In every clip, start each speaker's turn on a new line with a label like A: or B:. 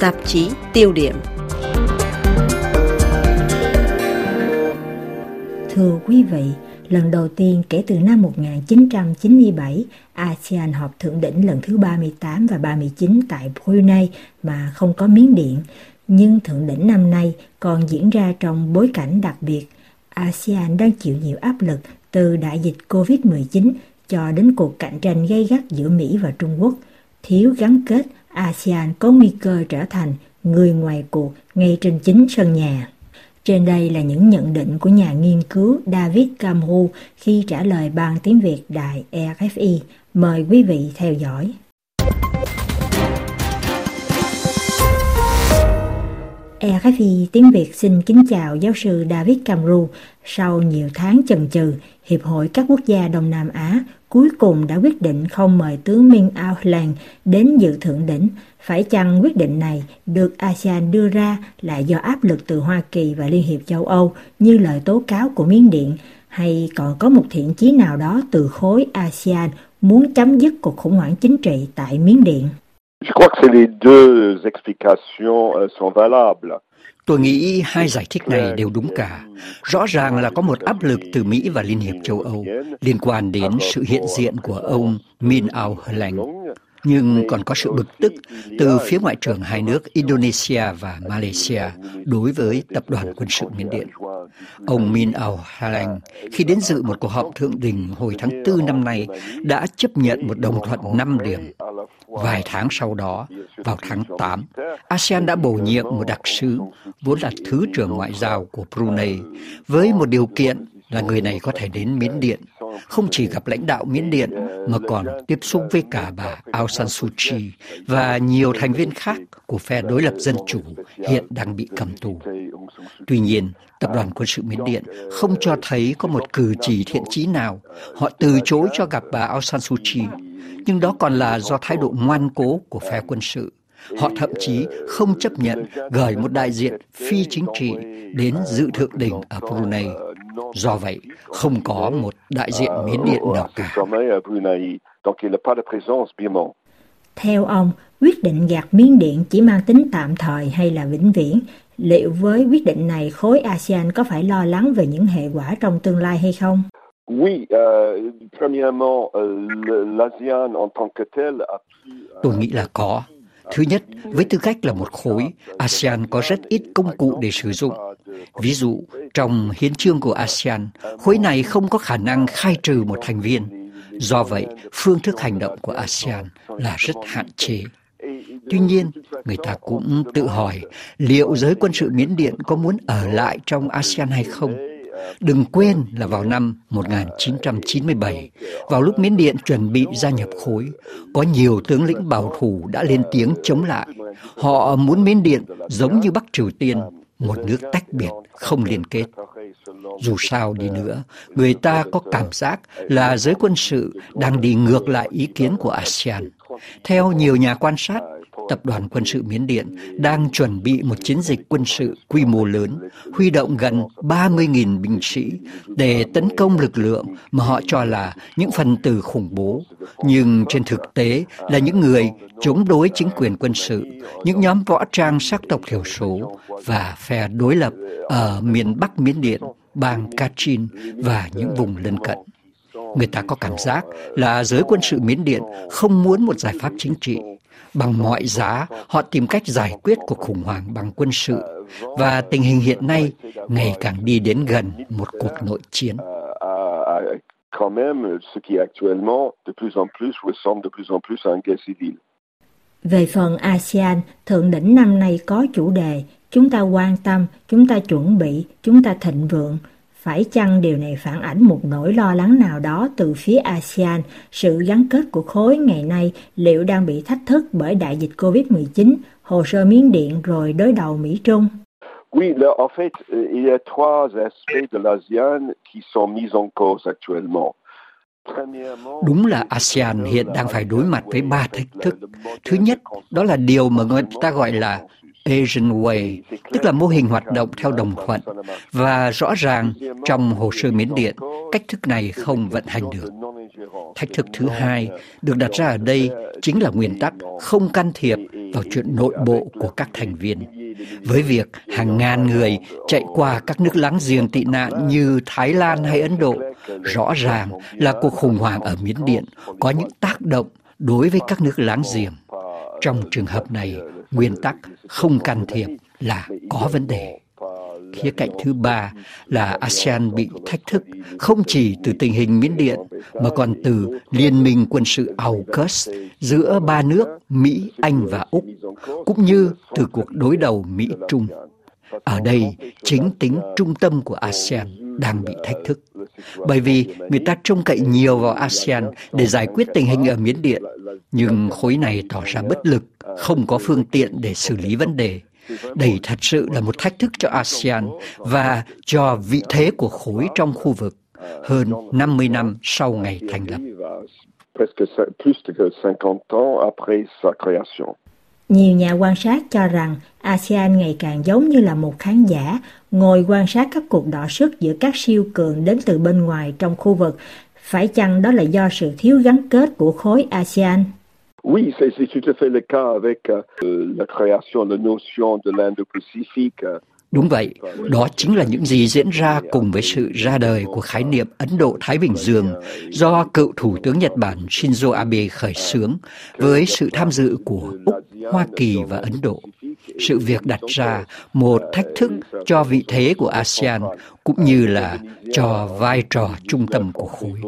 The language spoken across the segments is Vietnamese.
A: Tạp chí tiêu điểm
B: Thưa quý vị, lần đầu tiên kể từ năm 1997, ASEAN họp thượng đỉnh lần thứ 38 và 39 tại Brunei mà không có miếng điện. Nhưng thượng đỉnh năm nay còn diễn ra trong bối cảnh đặc biệt. ASEAN đang chịu nhiều áp lực từ đại dịch COVID-19 cho đến cuộc cạnh tranh gay gắt giữa Mỹ và Trung Quốc. Thiếu gắn kết, ASEAN có nguy cơ trở thành người ngoài cuộc ngay trên chính sân nhà. Trên đây là những nhận định của nhà nghiên cứu David Camhu khi trả lời ban tiếng Việt đài RFI. Mời quý vị theo dõi. E RFI tiếng Việt xin kính chào giáo sư David Camru. Sau nhiều tháng chần chừ, Hiệp hội các quốc gia Đông Nam Á cuối cùng đã quyết định không mời tướng Minh Aung đến dự thượng đỉnh. Phải chăng quyết định này được ASEAN đưa ra là do áp lực từ Hoa Kỳ và Liên hiệp châu Âu như lời tố cáo của Miến Điện, hay còn có một thiện chí nào đó từ khối ASEAN muốn chấm dứt cuộc khủng hoảng chính trị tại Miến Điện?
C: Je crois que les deux explications euh, sont valables.
D: Tôi nghĩ hai giải thích này đều đúng cả. Rõ ràng là có một áp lực từ Mỹ và Liên hiệp châu Âu liên quan đến sự hiện diện của ông Min Aung Hlaing. Nhưng còn có sự bực tức từ phía ngoại trưởng hai nước Indonesia và Malaysia đối với tập đoàn quân sự Miến Điện. Ông Min Aung Hlaing khi đến dự một cuộc họp thượng đỉnh hồi tháng 4 năm nay đã chấp nhận một đồng thuận 5 điểm Vài tháng sau đó, vào tháng 8, ASEAN đã bổ nhiệm một đặc sứ, vốn là Thứ trưởng Ngoại giao của Brunei, với một điều kiện là người này có thể đến Miến Điện, không chỉ gặp lãnh đạo Miến Điện mà còn tiếp xúc với cả bà Aung San Suu Kyi và nhiều thành viên khác của phe đối lập dân chủ hiện đang bị cầm tù. Tuy nhiên, tập đoàn quân sự Miến Điện không cho thấy có một cử chỉ thiện chí nào. Họ từ chối cho gặp bà Aung San Suu Kyi nhưng đó còn là do thái độ ngoan cố của phe quân sự. Họ thậm chí không chấp nhận gửi một đại diện phi chính trị đến dự thượng đỉnh ở Brunei. Do vậy, không có một đại diện Miến Điện nào cả.
B: Theo ông, quyết định gạt Miến Điện chỉ mang tính tạm thời hay là vĩnh viễn? Liệu với quyết định này khối ASEAN có phải lo lắng về những hệ quả trong tương lai hay không?
C: Oui, euh, premièrement, euh, l'ASEAN en tant que tel a pris...
D: Tôi nghĩ là có. Thứ nhất, với tư cách là một khối, ASEAN có rất ít công cụ để sử dụng. Ví dụ, trong hiến trương của ASEAN, khối này không có khả năng khai trừ một thành viên. Do vậy, phương thức hành động của ASEAN là rất hạn chế. Tuy nhiên, người ta cũng tự hỏi liệu giới quân sự Miến Điện có muốn ở lại trong ASEAN hay không? Đừng quên là vào năm 1997, vào lúc Miến Điện chuẩn bị gia nhập khối, có nhiều tướng lĩnh bảo thủ đã lên tiếng chống lại. Họ muốn Miến Điện giống như Bắc Triều Tiên, một nước tách biệt, không liên kết. Dù sao đi nữa, người ta có cảm giác là giới quân sự đang đi ngược lại ý kiến của ASEAN. Theo nhiều nhà quan sát, tập đoàn quân sự Miến Điện đang chuẩn bị một chiến dịch quân sự quy mô lớn, huy động gần 30.000 binh sĩ để tấn công lực lượng mà họ cho là những phần tử khủng bố, nhưng trên thực tế là những người chống đối chính quyền quân sự, những nhóm võ trang sắc tộc thiểu số và phe đối lập ở miền Bắc Miến Điện, bang Kachin và những vùng lân cận. Người ta có cảm giác là giới quân sự Miến Điện không muốn một giải pháp chính trị Bằng mọi giá, họ tìm cách giải quyết cuộc khủng hoảng bằng quân sự. Và tình hình hiện nay ngày càng đi đến gần một cuộc nội chiến.
B: Về phần ASEAN, thượng đỉnh năm nay có chủ đề Chúng ta quan tâm, chúng ta chuẩn bị, chúng ta thịnh vượng, phải chăng điều này phản ảnh một nỗi lo lắng nào đó từ phía ASEAN, sự gắn kết của khối ngày nay liệu đang bị thách thức bởi đại dịch COVID-19, hồ sơ miến điện rồi đối đầu Mỹ-Trung?
C: Oui, là, en fait, il y a trois aspects de l'ASEAN qui sont mis en cause actuellement.
D: Đúng là ASEAN hiện đang phải đối mặt với ba thách thức. Thứ nhất, đó là điều mà người ta gọi là Asian Way, tức là mô hình hoạt động theo đồng thuận. Và rõ ràng trong hồ sơ miến điện, cách thức này không vận hành được. Thách thức thứ hai được đặt ra ở đây chính là nguyên tắc không can thiệp vào chuyện nội bộ của các thành viên. Với việc hàng ngàn người chạy qua các nước láng giềng tị nạn như Thái Lan hay Ấn Độ, rõ ràng là cuộc khủng hoảng ở Miến Điện có những tác động đối với các nước láng giềng. Trong trường hợp này, nguyên tắc không can thiệp là có vấn đề. Khía cạnh thứ ba là ASEAN bị thách thức không chỉ từ tình hình Miến Điện mà còn từ liên minh quân sự AUKUS giữa ba nước Mỹ, Anh và Úc, cũng như từ cuộc đối đầu Mỹ-Trung. Ở đây, chính tính trung tâm của ASEAN đang bị thách thức. Bởi vì người ta trông cậy nhiều vào ASEAN để giải quyết tình hình ở Miến Điện, nhưng khối này tỏ ra bất lực, không có phương tiện để xử lý vấn đề. Đây thật sự là một thách thức cho ASEAN và cho vị thế của khối trong khu vực hơn 50 năm sau ngày thành lập.
B: Nhiều nhà quan sát cho rằng ASEAN ngày càng giống như là một khán giả ngồi quan sát các cuộc đọ sức giữa các siêu cường đến từ bên ngoài trong khu vực. Phải chăng đó là do sự thiếu gắn kết của khối ASEAN?
C: Oui, c'est tout à fait le cas avec euh, la création de notion de l'Indo-Pacifique.
D: Euh, Đúng vậy, đó chính là những gì diễn ra cùng với sự ra đời của khái niệm Ấn Độ-Thái Bình Dương do cựu Thủ tướng Nhật Bản Shinzo Abe khởi xướng với sự tham dự của Úc, Hoa Kỳ và Ấn Độ. Sự việc đặt ra một thách thức cho vị thế của ASEAN cũng như là cho vai trò trung tâm của khối.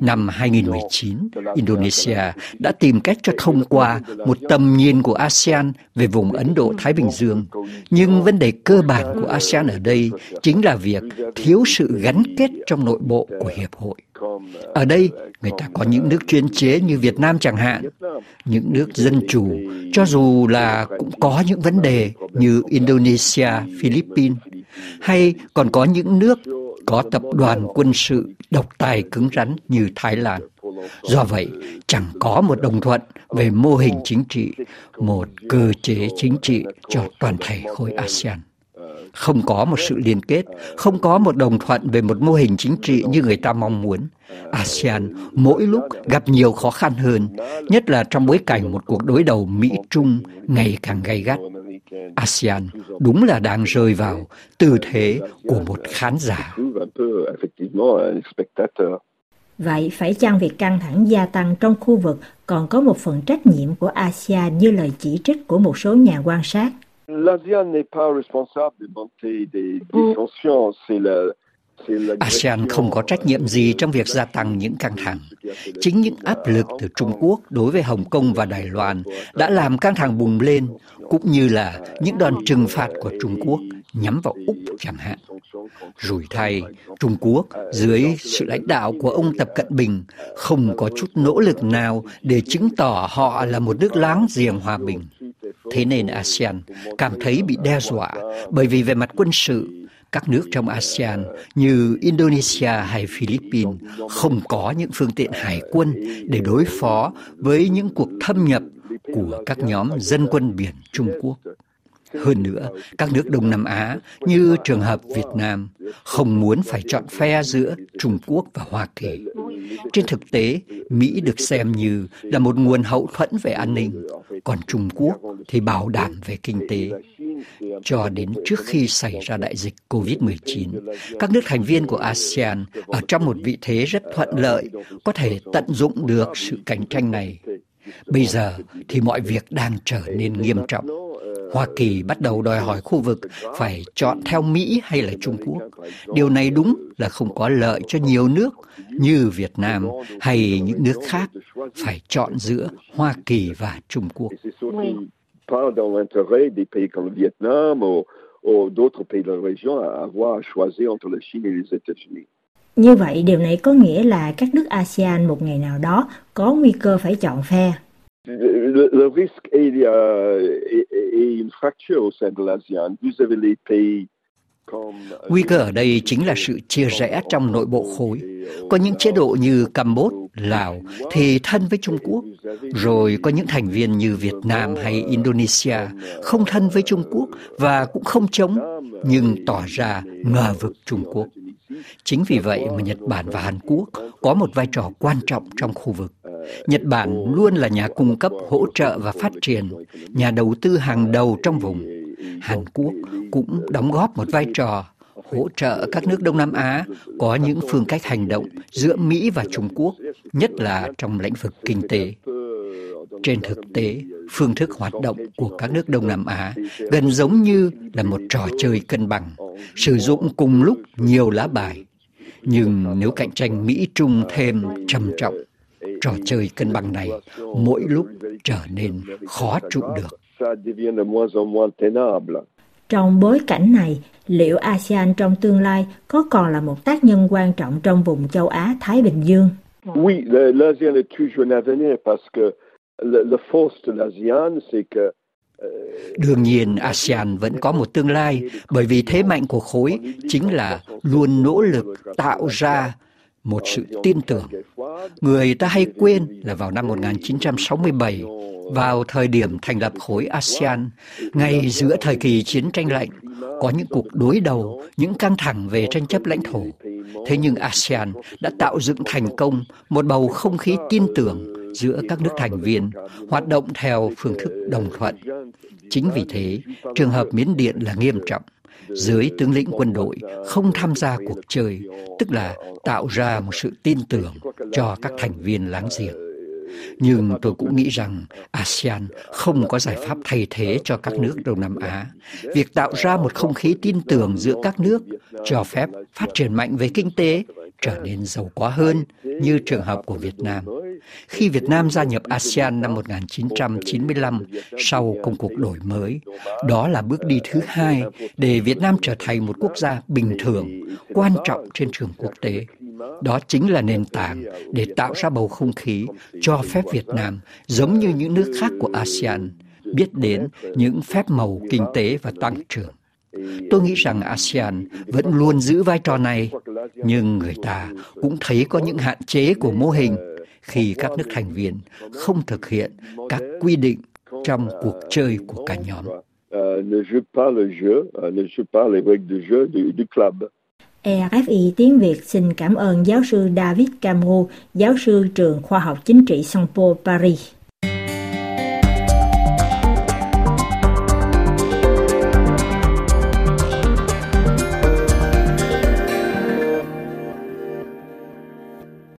D: Năm 2019, Indonesia đã tìm cách cho thông qua một tầm nhìn của ASEAN về vùng Ấn Độ-Thái Bình Dương. Nhưng vấn đề cơ bản của ASEAN ở đây chính là việc thiếu sự gắn kết trong nội bộ của Hiệp hội. Ở đây, người ta có những nước chuyên chế như Việt Nam chẳng hạn, những nước dân chủ, cho dù là cũng có những vấn đề như Indonesia, Philippines, hay còn có những nước có tập đoàn quân sự độc tài cứng rắn như Thái Lan. Do vậy, chẳng có một đồng thuận về mô hình chính trị, một cơ chế chính trị cho toàn thể khối ASEAN không có một sự liên kết, không có một đồng thuận về một mô hình chính trị như người ta mong muốn. ASEAN mỗi lúc gặp nhiều khó khăn hơn, nhất là trong bối cảnh một cuộc đối đầu Mỹ-Trung ngày càng gay gắt. ASEAN đúng là đang rơi vào tư thế của một khán giả.
B: Vậy phải chăng việc căng thẳng gia tăng trong khu vực còn có một phần trách nhiệm của ASEAN như lời chỉ trích của một số nhà quan sát?
C: L'ASEAN n'est pas responsable de monter des, des tensions, c'est la,
D: ASEAN không có trách nhiệm gì trong việc gia tăng những căng thẳng. Chính những áp lực từ Trung Quốc đối với Hồng Kông và Đài Loan đã làm căng thẳng bùng lên, cũng như là những đòn trừng phạt của Trung Quốc nhắm vào Úc chẳng hạn. Rủi thay, Trung Quốc dưới sự lãnh đạo của ông Tập Cận Bình không có chút nỗ lực nào để chứng tỏ họ là một nước láng giềng hòa bình. Thế nên ASEAN cảm thấy bị đe dọa bởi vì về mặt quân sự, các nước trong ASEAN như Indonesia hay Philippines không có những phương tiện hải quân để đối phó với những cuộc thâm nhập của các nhóm dân quân biển Trung Quốc. Hơn nữa, các nước Đông Nam Á như trường hợp Việt Nam không muốn phải chọn phe giữa Trung Quốc và Hoa Kỳ. Trên thực tế, Mỹ được xem như là một nguồn hậu thuẫn về an ninh, còn Trung Quốc thì bảo đảm về kinh tế. Cho đến trước khi xảy ra đại dịch COVID-19, các nước thành viên của ASEAN ở trong một vị thế rất thuận lợi, có thể tận dụng được sự cạnh tranh này. Bây giờ thì mọi việc đang trở nên nghiêm trọng. Hoa Kỳ bắt đầu đòi hỏi khu vực phải chọn theo Mỹ hay là Trung Quốc. Điều này đúng là không có lợi cho nhiều nước như Việt Nam hay những nước khác phải chọn giữa Hoa Kỳ và Trung Quốc.
B: Như vậy, điều này có nghĩa là các nước ASEAN một ngày nào đó có nguy cơ phải chọn phe.
C: Le, le risque est, euh, est, est une fracture au sein de l'ASEAN. Vous avez les pays
D: Nguy cơ ở đây chính là sự chia rẽ trong nội bộ khối. Có những chế độ như Campuchia, Lào thì thân với Trung Quốc, rồi có những thành viên như Việt Nam hay Indonesia không thân với Trung Quốc và cũng không chống, nhưng tỏ ra ngờ vực Trung Quốc. Chính vì vậy mà Nhật Bản và Hàn Quốc có một vai trò quan trọng trong khu vực. Nhật Bản luôn là nhà cung cấp hỗ trợ và phát triển, nhà đầu tư hàng đầu trong vùng. Hàn Quốc cũng đóng góp một vai trò hỗ trợ các nước Đông Nam Á có những phương cách hành động giữa Mỹ và Trung Quốc, nhất là trong lĩnh vực kinh tế. Trên thực tế, phương thức hoạt động của các nước Đông Nam Á gần giống như là một trò chơi cân bằng, sử dụng cùng lúc nhiều lá bài. Nhưng nếu cạnh tranh Mỹ-Trung thêm trầm trọng, trò chơi cân bằng này mỗi lúc trở nên khó trụ được.
B: Trong bối cảnh này, liệu ASEAN trong tương lai có còn là một tác nhân quan trọng trong vùng châu Á-Thái Bình Dương?
C: Oui, l'ASEAN est toujours un avenir parce que le, le force de l'ASEAN, c'est que
D: Đương nhiên ASEAN vẫn có một tương lai bởi vì thế mạnh của khối chính là luôn nỗ lực tạo ra một sự tin tưởng. Người ta hay quên là vào năm 1967, vào thời điểm thành lập khối ASEAN, ngay giữa thời kỳ chiến tranh lạnh, có những cuộc đối đầu, những căng thẳng về tranh chấp lãnh thổ. Thế nhưng ASEAN đã tạo dựng thành công một bầu không khí tin tưởng giữa các nước thành viên, hoạt động theo phương thức đồng thuận. Chính vì thế, trường hợp Miến Điện là nghiêm trọng. Dưới tướng lĩnh quân đội không tham gia cuộc chơi, tức là tạo ra một sự tin tưởng cho các thành viên láng giềng. Nhưng tôi cũng nghĩ rằng ASEAN không có giải pháp thay thế cho các nước Đông Nam Á. Việc tạo ra một không khí tin tưởng giữa các nước cho phép phát triển mạnh về kinh tế, trở nên giàu có hơn như trường hợp của Việt Nam. Khi Việt Nam gia nhập ASEAN năm 1995 sau công cuộc đổi mới, đó là bước đi thứ hai để Việt Nam trở thành một quốc gia bình thường, quan trọng trên trường quốc tế. Đó chính là nền tảng để tạo ra bầu không khí cho phép Việt Nam giống như những nước khác của ASEAN biết đến những phép màu kinh tế và tăng trưởng. Tôi nghĩ rằng ASEAN vẫn luôn giữ vai trò này, nhưng người ta cũng thấy có những hạn chế của mô hình khi các nước thành viên không thực hiện các quy định trong cuộc chơi của cả nhóm.
B: ERFI tiếng Việt xin cảm ơn giáo sư David Camus, giáo sư trường khoa học chính trị Songpo Paris.